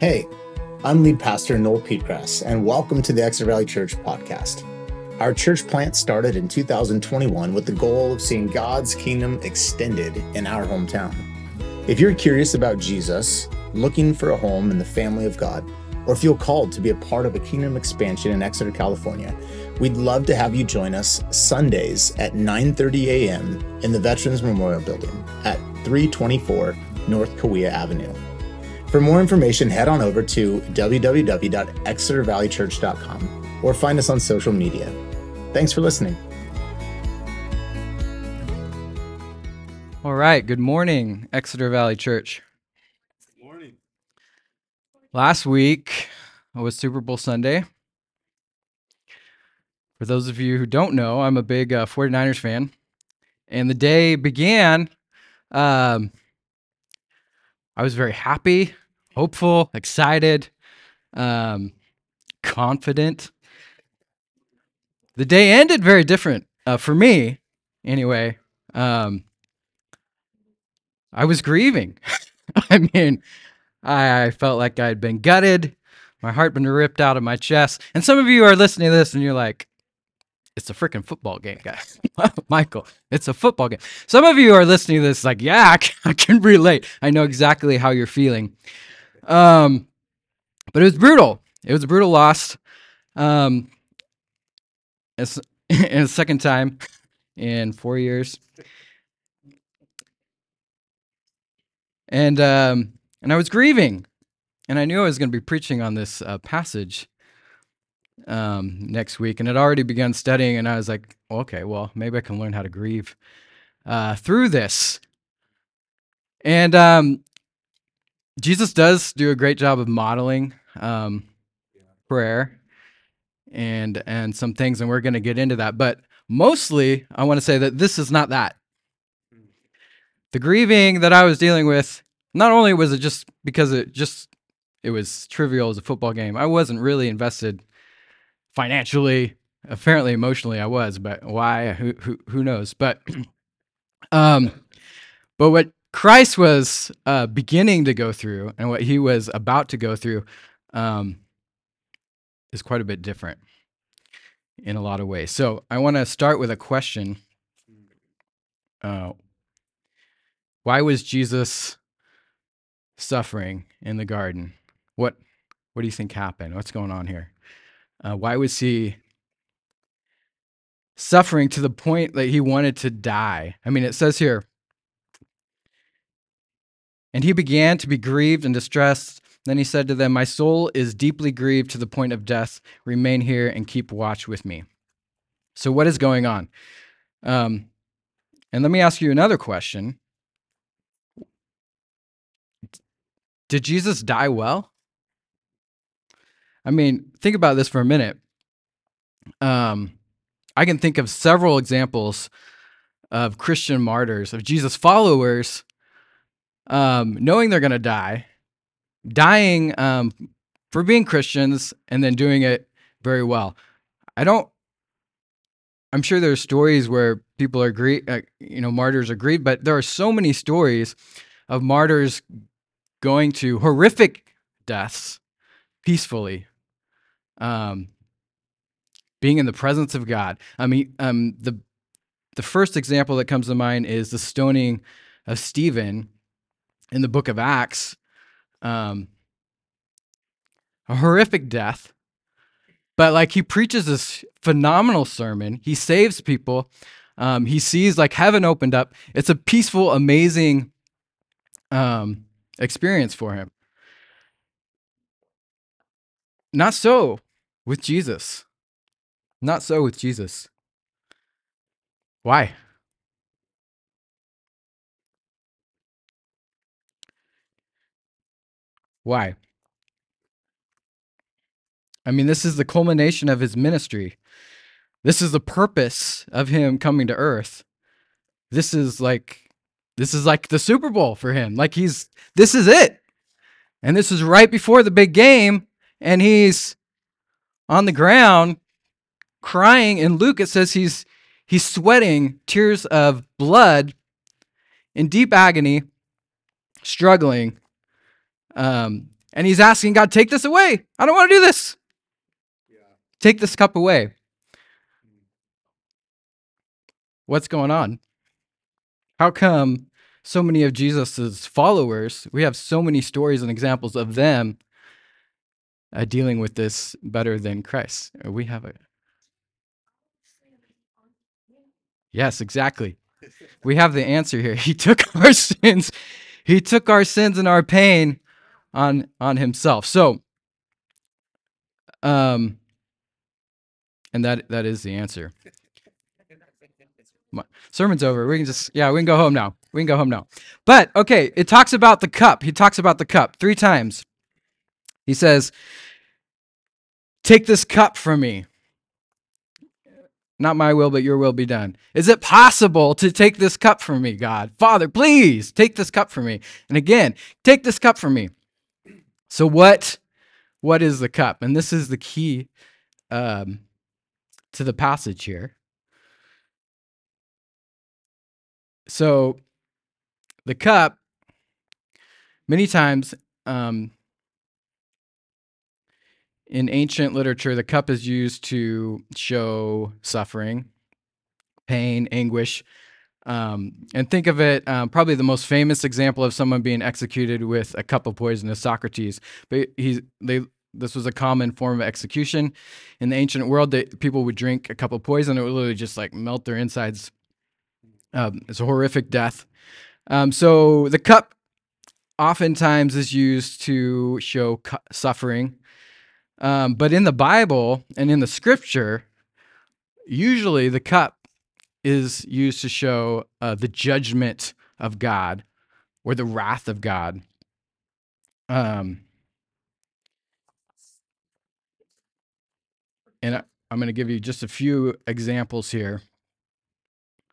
Hey, I'm lead pastor Noel Peatgrass, and welcome to the Exeter Valley Church podcast. Our church plant started in 2021 with the goal of seeing God's kingdom extended in our hometown. If you're curious about Jesus, looking for a home in the family of God, or feel called to be a part of a kingdom expansion in Exeter, California, we'd love to have you join us Sundays at 9:30 a.m. in the Veterans Memorial Building at 324 North Kaweah Avenue. For more information, head on over to www.exetervalleychurch.com or find us on social media. Thanks for listening. All right. Good morning, Exeter Valley Church. Good morning. Last week was Super Bowl Sunday. For those of you who don't know, I'm a big uh, 49ers fan. And the day began, um, I was very happy, hopeful, excited, um, confident. The day ended very different uh, for me, anyway. Um, I was grieving. I mean, I felt like I'd been gutted, my heart been ripped out of my chest. And some of you are listening to this and you're like, it's a freaking football game, guys. Michael, it's a football game. Some of you are listening to this like, yeah, I can, relate. I know exactly how you're feeling. Um, but it was brutal. It was a brutal loss. Um, it's, and a second time in four years. And um, and I was grieving, and I knew I was going to be preaching on this uh, passage um, next week, and had already begun studying. And I was like, okay, well, maybe I can learn how to grieve uh, through this. And um, Jesus does do a great job of modeling um, prayer and and some things, and we're going to get into that. But mostly, I want to say that this is not that. The grieving that I was dealing with, not only was it just because it just it was trivial as a football game. I wasn't really invested financially. Apparently, emotionally, I was, but why? Who who who knows? But um, but what Christ was uh, beginning to go through and what he was about to go through um, is quite a bit different in a lot of ways. So I want to start with a question. Uh, why was Jesus suffering in the garden? What what do you think happened? What's going on here? Uh, why was he suffering to the point that he wanted to die? I mean, it says here, and he began to be grieved and distressed. Then he said to them, My soul is deeply grieved to the point of death. Remain here and keep watch with me. So, what is going on? Um, and let me ask you another question Did Jesus die well? I mean, think about this for a minute. Um, I can think of several examples of Christian martyrs, of Jesus' followers, um, knowing they're going to die, dying um, for being Christians, and then doing it very well. I don't. I'm sure there are stories where people are grieved, uh, you know, martyrs are grieved, but there are so many stories of martyrs going to horrific deaths peacefully um, being in the presence of God. I mean, um, the the first example that comes to mind is the stoning of Stephen in the book of Acts. Um, a horrific death, but like he preaches this phenomenal sermon. He saves people. Um, he sees like heaven opened up. It's a peaceful, amazing um, experience for him. Not so with Jesus. Not so with Jesus. Why? Why? I mean, this is the culmination of his ministry. This is the purpose of him coming to earth. This is like this is like the Super Bowl for him. Like he's this is it. And this is right before the big game and he's on the ground crying And Luke it says he's he's sweating tears of blood in deep agony struggling um And he's asking God, take this away. I don't want to do this. Take this cup away. What's going on? How come so many of Jesus's followers, we have so many stories and examples of them uh, dealing with this better than Christ? Uh, We have a Yes, exactly. We have the answer here. He took our sins. He took our sins and our pain on on himself. So um and that that is the answer. My- Sermon's over. We can just yeah, we can go home now. We can go home now. But okay, it talks about the cup. He talks about the cup 3 times. He says, "Take this cup from me." Not my will, but your will be done. Is it possible to take this cup from me, God? Father, please take this cup from me. And again, take this cup from me. So what what is the cup? And this is the key um, to the passage here. So the cup, many times um, in ancient literature, the cup is used to show suffering, pain, anguish. Um, and think of it, um, probably the most famous example of someone being executed with a cup of poison is Socrates. But he's they this was a common form of execution in the ancient world. That people would drink a cup of poison; it would literally just like melt their insides. Um, it's a horrific death. Um, so the cup oftentimes is used to show cu- suffering. Um, but in the Bible and in the scripture, usually the cup is used to show uh, the judgment of God or the wrath of God. Um, and I, I'm going to give you just a few examples here.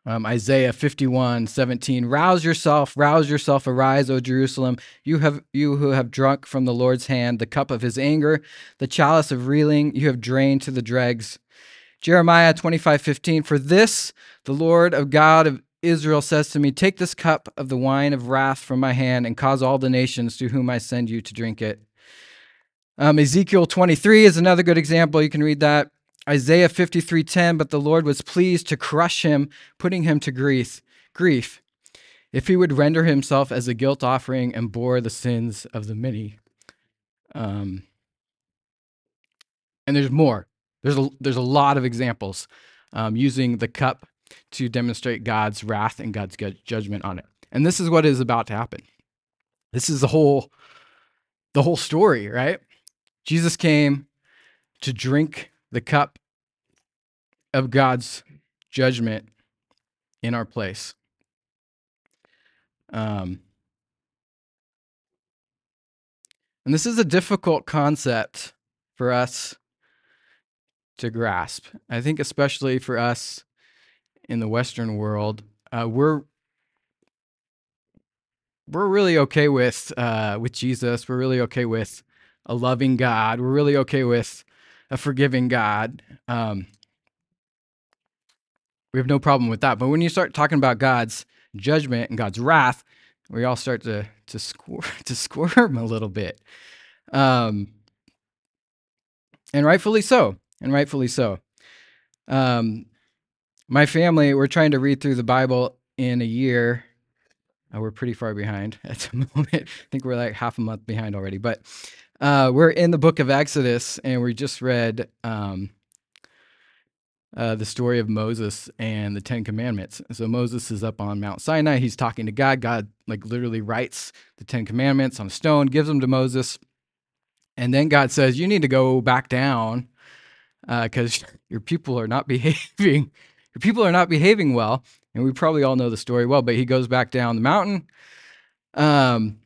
Um, Isaiah 51, 17. Rouse yourself, rouse yourself, arise, O Jerusalem. You have you who have drunk from the Lord's hand the cup of his anger, the chalice of reeling, you have drained to the dregs. Jeremiah 25, 15. For this the Lord of God of Israel says to me, Take this cup of the wine of wrath from my hand and cause all the nations to whom I send you to drink it. Um, Ezekiel 23 is another good example. You can read that. Isaiah 53:10, but the Lord was pleased to crush him, putting him to grief, grief, if he would render himself as a guilt offering and bore the sins of the many. Um, and there's more. There's a there's a lot of examples um, using the cup to demonstrate God's wrath and God's judgment on it. And this is what is about to happen. This is the whole the whole story, right? Jesus came to drink the cup of God's judgment in our place. Um, and this is a difficult concept for us to grasp. I think, especially for us in the Western world, uh, we're we're really okay with uh, with Jesus. We're really okay with a loving God. We're really okay with a forgiving God. Um, we have no problem with that. But when you start talking about God's judgment and God's wrath, we all start to to squir- to squirm a little bit, um, and rightfully so. And rightfully so. Um, my family, we're trying to read through the Bible in a year. Uh, we're pretty far behind at the moment. I think we're like half a month behind already. But uh, we're in the book of Exodus, and we just read um, uh, the story of Moses and the Ten Commandments. So Moses is up on Mount Sinai. He's talking to God. God, like, literally writes the Ten Commandments on a stone, gives them to Moses. And then God says, You need to go back down because your people are not behaving. Your people are not behaving well. And we probably all know the story well, but he goes back down the mountain. Um,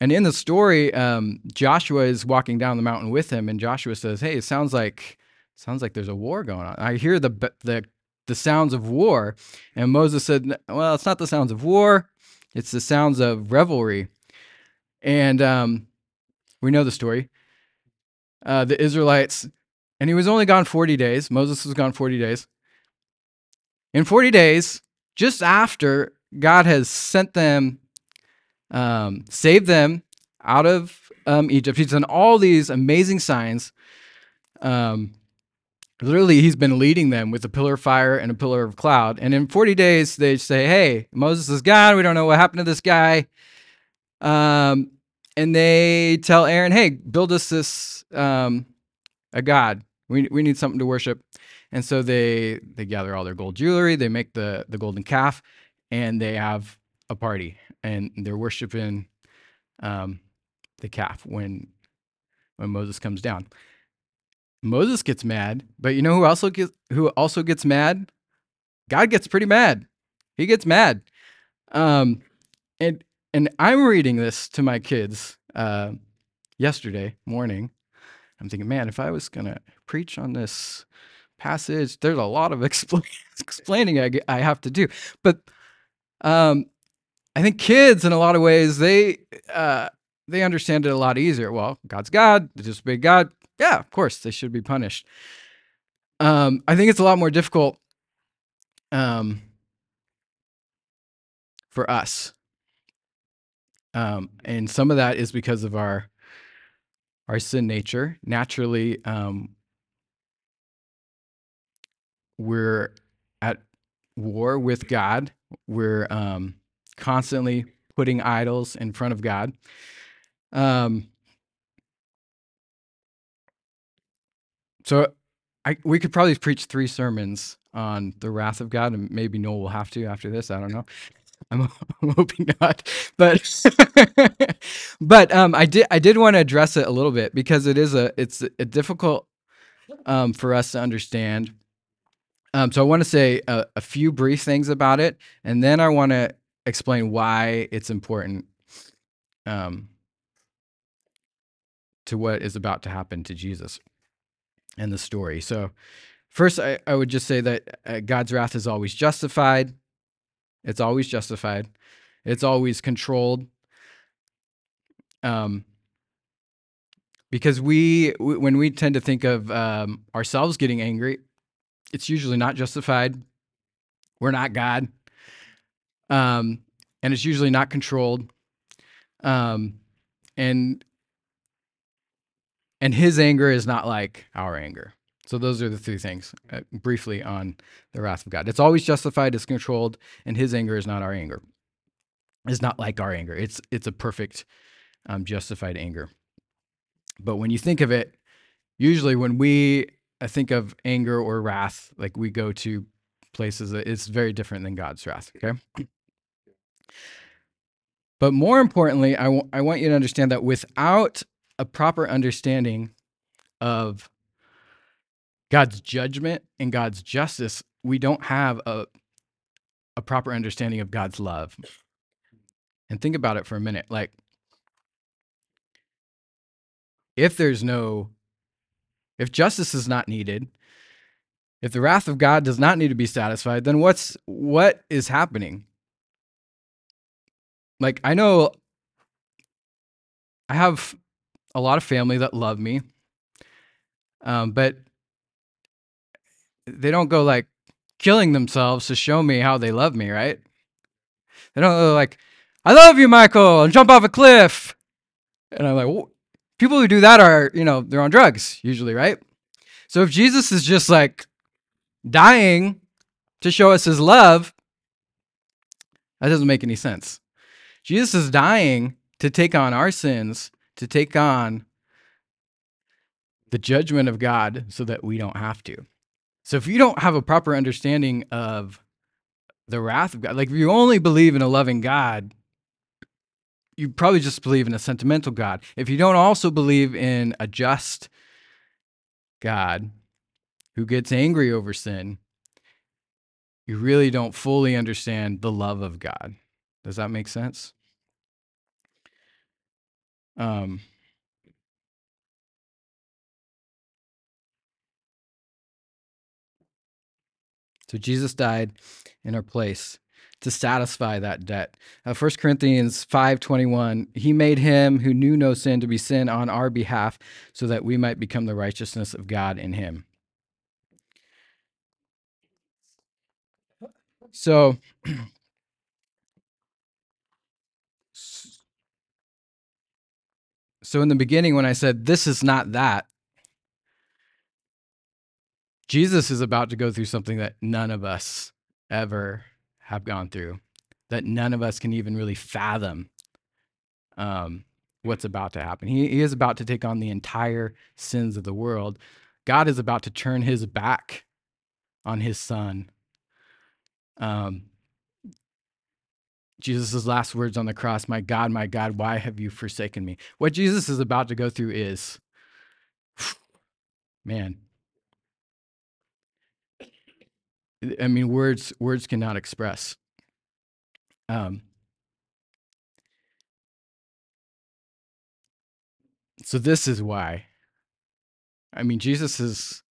and in the story, um, Joshua is walking down the mountain with him, and Joshua says, "Hey, it sounds like sounds like there's a war going on. I hear the the the sounds of war." And Moses said, "Well, it's not the sounds of war; it's the sounds of revelry." And um, we know the story. Uh, the Israelites, and he was only gone forty days. Moses was gone forty days. In forty days, just after God has sent them um, saved them out of um, Egypt. He's done all these amazing signs. Um, literally, he's been leading them with a pillar of fire and a pillar of cloud. And in 40 days, they say, Hey, Moses is gone. We don't know what happened to this guy. Um, and they tell Aaron, Hey, build us this um, a god. We, we need something to worship. And so they they gather all their gold jewelry, they make the the golden calf, and they have a party, and they're worshiping um, the calf when when Moses comes down. Moses gets mad, but you know who also gets who also gets mad? God gets pretty mad. He gets mad. Um, and and I'm reading this to my kids uh, yesterday morning. I'm thinking, man, if I was gonna preach on this passage, there's a lot of expl- explaining I, I have to do. But um, I think kids, in a lot of ways, they uh, they understand it a lot easier. Well, God's God, just big God. Yeah, of course, they should be punished. Um, I think it's a lot more difficult um, for us. Um, and some of that is because of our our sin nature. Naturally, um, we're at war with God. We're um, constantly putting idols in front of God. Um, so I, we could probably preach three sermons on the wrath of God, and maybe Noel will have to after this. I don't know. I'm, I'm hoping not, but but um, I did I did want to address it a little bit because it is a it's a difficult um, for us to understand. Um, so I want to say a, a few brief things about it, and then I want to explain why it's important um, to what is about to happen to Jesus and the story. So, first, I, I would just say that uh, God's wrath is always justified. It's always justified. It's always controlled. Um, because we, we when we tend to think of um, ourselves getting angry, it's usually not justified. We're not God. Um, and it's usually not controlled. Um, and and his anger is not like our anger. So those are the three things uh, briefly on the wrath of God. It's always justified, it's controlled, and his anger is not our anger. It's not like our anger. It's it's a perfect um, justified anger. But when you think of it, usually when we uh, think of anger or wrath, like we go to places that it's very different than God's wrath. Okay. But more importantly, I, w- I want you to understand that without a proper understanding of God's judgment and God's justice, we don't have a, a proper understanding of God's love. And think about it for a minute. Like, if there's no, if justice is not needed, if the wrath of God does not need to be satisfied, then what's what is happening? Like I know I have a lot of family that love me. Um, but they don't go like killing themselves to show me how they love me, right? They don't go like, I love you, Michael, and jump off a cliff. And I'm like, people who do that are, you know, they're on drugs usually, right? So if Jesus is just like dying to show us his love, that doesn't make any sense. Jesus is dying to take on our sins, to take on the judgment of God so that we don't have to. So if you don't have a proper understanding of the wrath of God, like if you only believe in a loving God, you probably just believe in a sentimental God. If you don't also believe in a just God who gets angry over sin, you really don't fully understand the love of God. Does that make sense? Um, so Jesus died in our place to satisfy that debt. Uh, 1 Corinthians 5:21, he made him who knew no sin to be sin on our behalf so that we might become the righteousness of God in him. So So, in the beginning, when I said this is not that, Jesus is about to go through something that none of us ever have gone through, that none of us can even really fathom um, what's about to happen. He, he is about to take on the entire sins of the world. God is about to turn his back on his son. Um, Jesus' last words on the cross, My God, my God, why have you forsaken me? What Jesus is about to go through is, man, I mean, words words cannot express. Um, so this is why. I mean, Jesus is.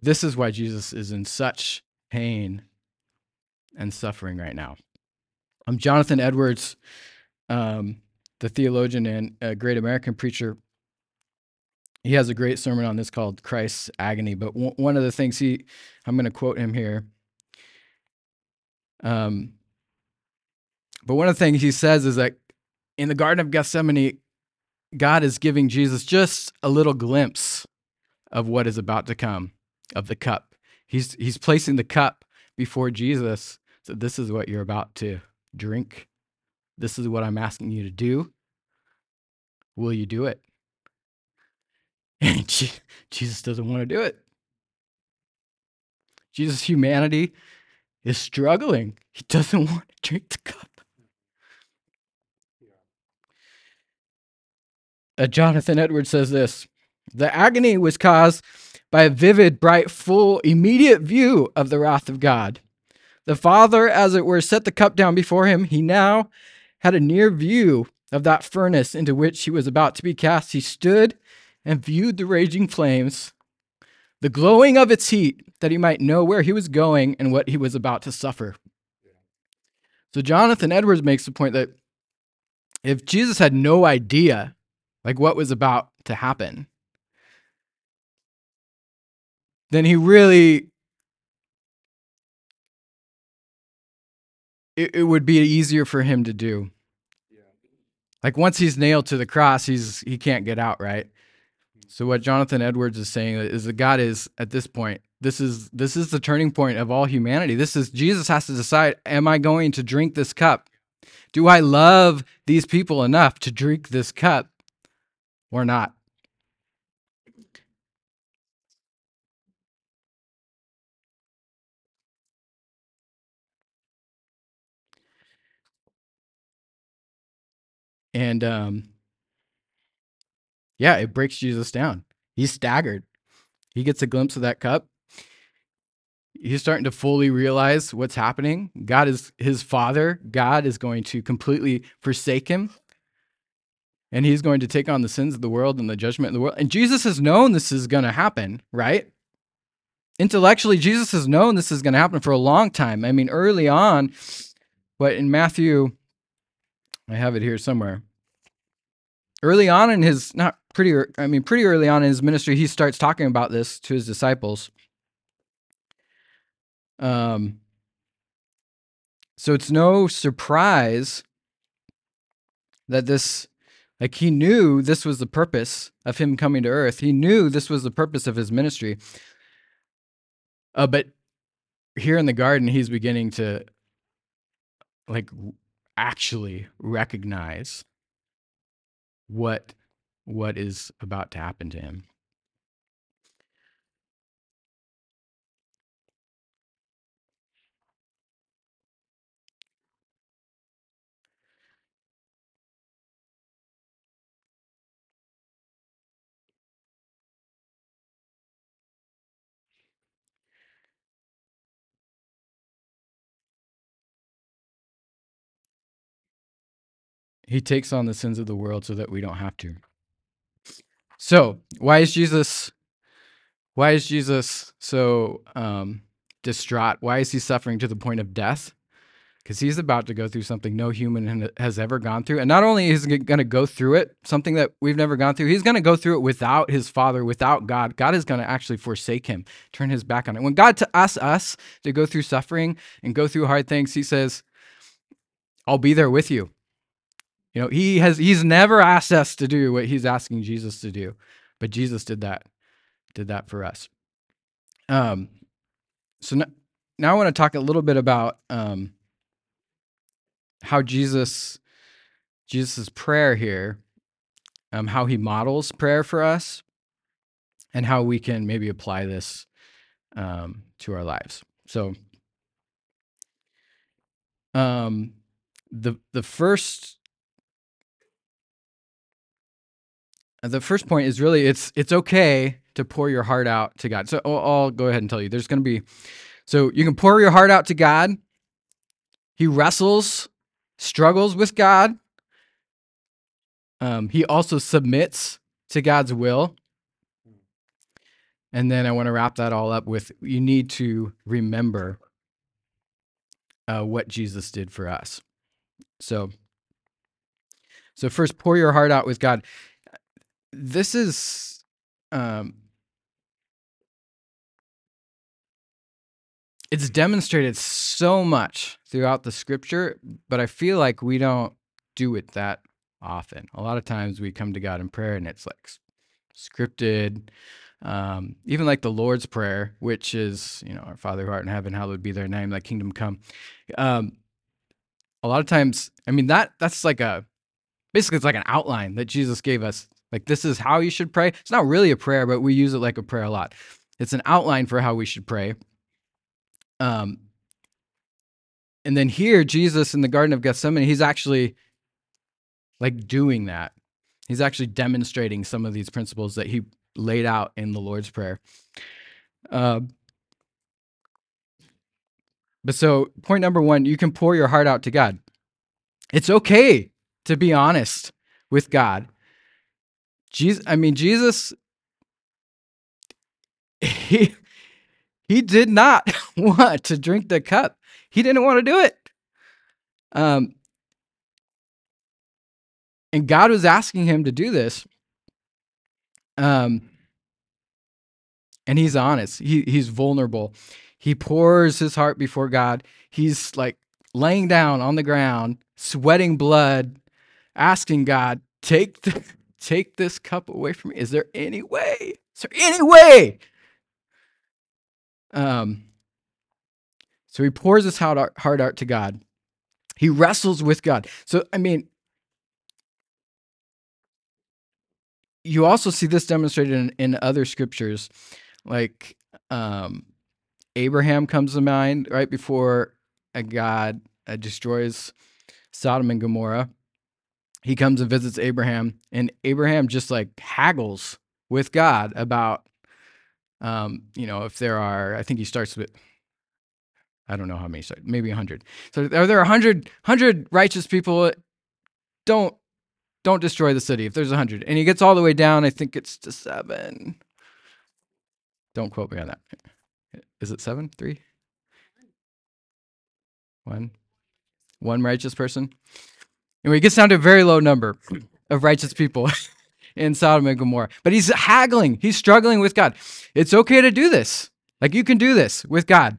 This is why Jesus is in such pain and suffering right now. I'm Jonathan Edwards, um, the theologian and a great American preacher. He has a great sermon on this called Christ's Agony. But w- one of the things he, I'm going to quote him here. Um, but one of the things he says is that in the Garden of Gethsemane, God is giving Jesus just a little glimpse of what is about to come, of the cup. He's he's placing the cup before Jesus. So this is what you're about to drink. This is what I'm asking you to do. Will you do it? And Jesus doesn't want to do it. Jesus' humanity is struggling. He doesn't want to drink the cup. Uh, Jonathan Edwards says this The agony was caused by a vivid, bright, full, immediate view of the wrath of God. The Father, as it were, set the cup down before him. He now had a near view of that furnace into which he was about to be cast. He stood and viewed the raging flames, the glowing of its heat, that he might know where he was going and what he was about to suffer. So Jonathan Edwards makes the point that if Jesus had no idea like what was about to happen, then he really it, it would be easier for him to do. Like once he's nailed to the cross, he's he can't get out, right? Hmm. So what Jonathan Edwards is saying is that God is at this point, this is this is the turning point of all humanity. This is Jesus has to decide, am I going to drink this cup? Do I love these people enough to drink this cup or not? And um yeah, it breaks Jesus down. He's staggered. He gets a glimpse of that cup. He's starting to fully realize what's happening. God is his father. God is going to completely forsake him. And he's going to take on the sins of the world and the judgment of the world. And Jesus has known this is going to happen, right? Intellectually, Jesus has known this is going to happen for a long time. I mean, early on, but in Matthew, I have it here somewhere. Early on in his, not pretty, I mean, pretty early on in his ministry, he starts talking about this to his disciples. Um, so it's no surprise that this, like, he knew this was the purpose of him coming to earth. He knew this was the purpose of his ministry. Uh, but here in the garden, he's beginning to, like, actually recognize what what is about to happen to him. He takes on the sins of the world so that we don't have to. So, why is Jesus why is Jesus so um, distraught? Why is he suffering to the point of death? Because he's about to go through something no human has ever gone through. And not only is he going to go through it, something that we've never gone through, he's going to go through it without his Father, without God. God is going to actually forsake him, turn his back on it. When God asks us to go through suffering and go through hard things, he says, I'll be there with you. You know, he has he's never asked us to do what he's asking Jesus to do, but Jesus did that, did that for us. Um, so now, now I want to talk a little bit about um, how Jesus Jesus' prayer here, um, how he models prayer for us, and how we can maybe apply this um, to our lives. So, um, the the first the first point is really it's it's okay to pour your heart out to God. So I'll, I'll go ahead and tell you. There's going to be so you can pour your heart out to God. He wrestles, struggles with God. Um, he also submits to God's will. And then I want to wrap that all up with you need to remember uh, what Jesus did for us. So, so first, pour your heart out with God. This is um, it's demonstrated so much throughout the scripture, but I feel like we don't do it that often. A lot of times we come to God in prayer and it's like scripted. Um, even like the Lord's Prayer, which is, you know, our Father who art in heaven, hallowed be their name, thy kingdom come. Um, a lot of times, I mean, that that's like a basically it's like an outline that Jesus gave us. Like this is how you should pray. It's not really a prayer, but we use it like a prayer a lot. It's an outline for how we should pray. Um, and then here, Jesus in the Garden of Gethsemane, he's actually like doing that. He's actually demonstrating some of these principles that he laid out in the Lord's Prayer. Uh, but so, point number one, you can pour your heart out to God. It's okay to be honest with God. Jesus, I mean, Jesus, he, he did not want to drink the cup. He didn't want to do it. Um, and God was asking him to do this. Um, and he's honest. He he's vulnerable. He pours his heart before God. He's like laying down on the ground, sweating blood, asking God, "Take the, take this cup away from me. Is there any way? Is there any way?" Um. So he pours his heart out, heart out to God. He wrestles with God. So I mean, you also see this demonstrated in, in other scriptures like um, abraham comes to mind right before a god uh, destroys sodom and gomorrah he comes and visits abraham and abraham just like haggles with god about um, you know if there are i think he starts with i don't know how many maybe 100 so are there 100 100 righteous people don't don't destroy the city if there's a 100 and he gets all the way down i think it's to seven. Don't quote me on that. Is it seven? Three? One? One righteous person and he gets down to a very low number of righteous people in sodom and gomorrah but he's haggling he's struggling with god it's okay to do this like you can do this with god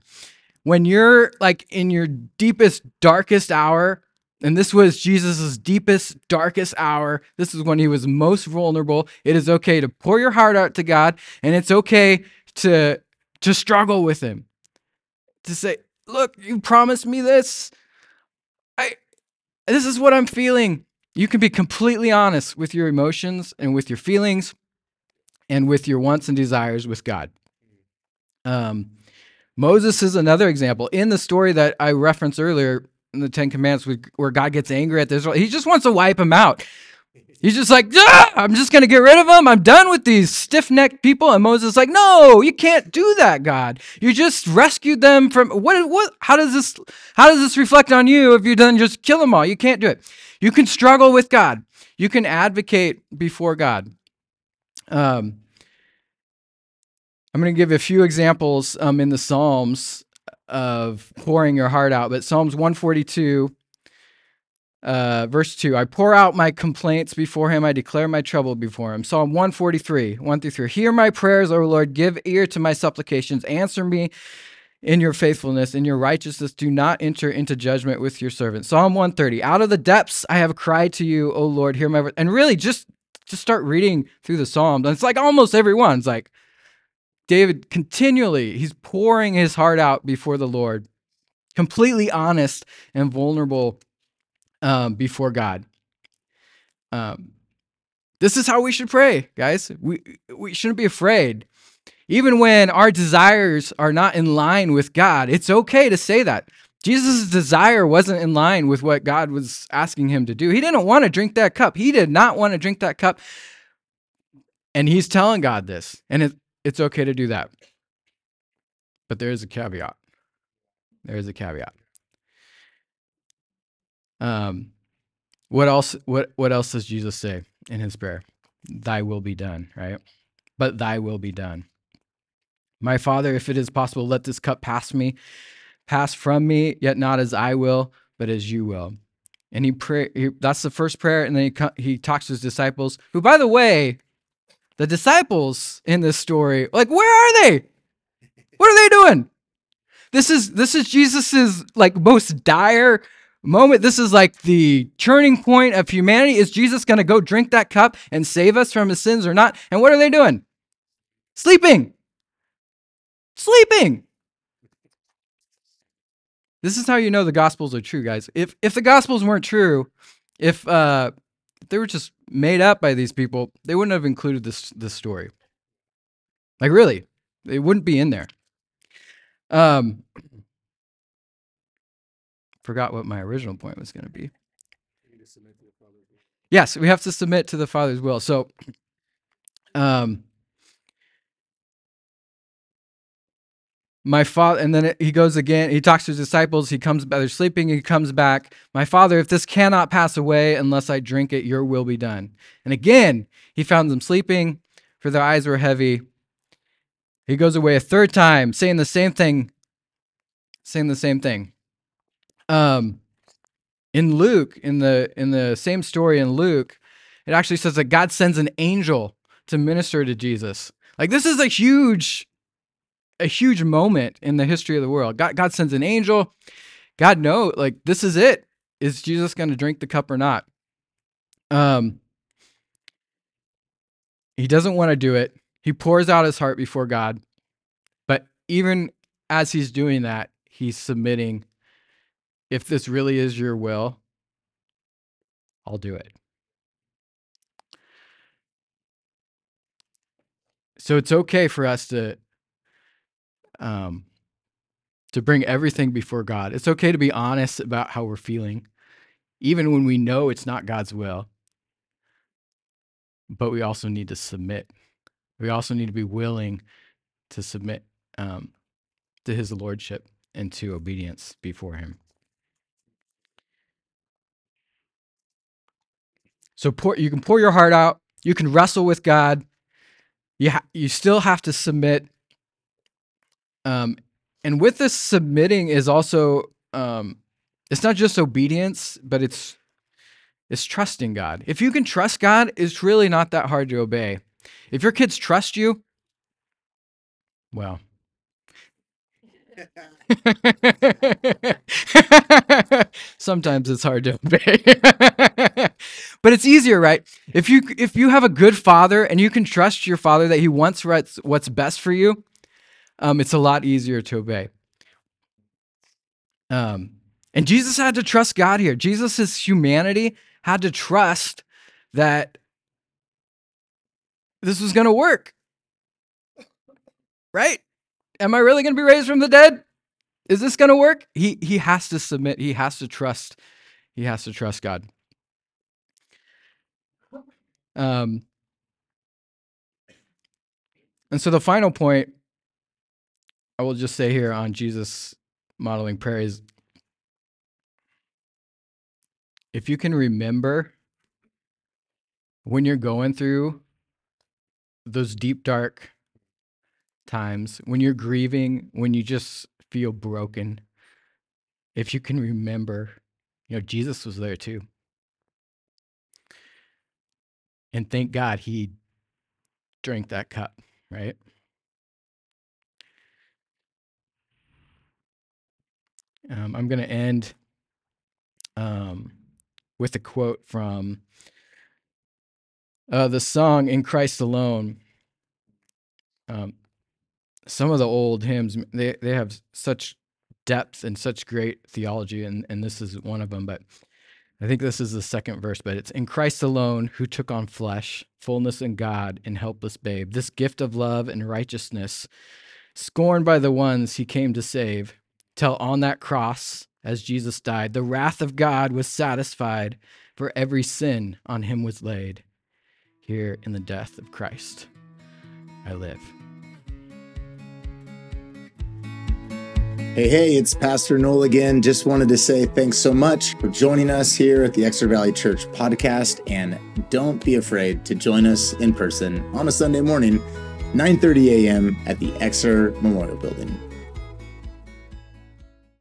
when you're like in your deepest darkest hour and this was Jesus' deepest, darkest hour. This is when he was most vulnerable. It is okay to pour your heart out to God, and it's okay to, to struggle with him. To say, look, you promised me this. This is what I'm feeling. You can be completely honest with your emotions and with your feelings and with your wants and desires with God. Um, Moses is another example. In the story that I referenced earlier, in the Ten Commandments where God gets angry at this. He just wants to wipe him out. He's just like, ah, I'm just going to get rid of them. I'm done with these stiff necked people. And Moses is like, no, you can't do that, God. You just rescued them from what, what, how does this, how does this reflect on you if you done just kill them all? You can't do it. You can struggle with God. You can advocate before God. Um, I'm going to give a few examples um, in the Psalms of pouring your heart out. But Psalms 142, uh, verse 2 I pour out my complaints before him, I declare my trouble before him. Psalm 143, 1 through 3. Hear my prayers, O Lord, give ear to my supplications, answer me in your faithfulness, in your righteousness, do not enter into judgment with your servant. Psalm 130. Out of the depths I have cried to you, O Lord, hear my voice. And really just just start reading through the Psalms. And it's like almost everyone's like David continually, he's pouring his heart out before the Lord, completely honest and vulnerable um, before God. Um, this is how we should pray, guys. We we shouldn't be afraid. Even when our desires are not in line with God, it's okay to say that. Jesus' desire wasn't in line with what God was asking him to do. He didn't want to drink that cup. He did not want to drink that cup. And he's telling God this. And it, it's okay to do that. But there is a caveat. There is a caveat. Um, what else? What what else does Jesus say in his prayer? Thy will be done, right? But thy will be done. My Father, if it is possible, let this cup pass me, pass from me, yet not as I will, but as you will. And he pray. He, that's the first prayer, and then he he talks to his disciples, who, by the way, the disciples in this story, like, where are they? What are they doing? This is this is Jesus's like most dire moment. This is like the turning point of humanity. Is Jesus going to go drink that cup and save us from his sins or not? And what are they doing? Sleeping sleeping. This is how you know the gospels are true, guys. If if the gospels weren't true, if uh they were just made up by these people, they wouldn't have included this this story. Like really, it wouldn't be in there. Um forgot what my original point was going to be. Yes, we have to submit to the Father's will. So um my father and then he goes again he talks to his disciples he comes back they're sleeping he comes back. My father if this cannot pass away unless i drink it your will be done. And again he found them sleeping for their eyes were heavy. He goes away a third time saying the same thing saying the same thing um in luke in the in the same story in luke it actually says that god sends an angel to minister to jesus like this is a huge a huge moment in the history of the world. God, God sends an angel. God know, like this is it. Is Jesus going to drink the cup or not? Um, he doesn't want to do it. He pours out his heart before God, but even as he's doing that, he's submitting. If this really is your will, I'll do it. So it's okay for us to um, to bring everything before God. It's okay to be honest about how we're feeling, even when we know it's not God's will. But we also need to submit. We also need to be willing to submit um, to His lordship and to obedience before Him. So pour, you can pour your heart out. You can wrestle with God. You ha- you still have to submit um, and with this submitting is also um, it's not just obedience, but it's it's trusting God. If you can trust God, it's really not that hard to obey. If your kids trust you, well. Sometimes it's hard to obey. but it's easier, right? If you if you have a good father and you can trust your father that he wants what's what's best for you, um, it's a lot easier to obey. Um, and Jesus had to trust God here. Jesus' humanity had to trust that this was going to work. Right? Am I really going to be raised from the dead? Is this going to work? He he has to submit. He has to trust. He has to trust God. Um, and so the final point I will just say here on Jesus modeling prayer is if you can remember when you're going through those deep, dark times, when you're grieving, when you just feel broken, if you can remember, you know, Jesus was there too. And thank God he drank that cup, right? Um, I'm going to end um, with a quote from uh, the song "In Christ Alone." Um, some of the old hymns they they have such depth and such great theology, and and this is one of them. But I think this is the second verse. But it's in Christ alone who took on flesh, fullness in God, and helpless babe. This gift of love and righteousness, scorned by the ones He came to save, till on that cross, as Jesus died, the wrath of God was satisfied, for every sin on Him was laid. Here in the death of Christ, I live. Hey, hey, it's Pastor Noel again. Just wanted to say thanks so much for joining us here at the Exeter Valley Church podcast. And don't be afraid to join us in person on a Sunday morning, 9 30 a.m. at the Exeter Memorial Building.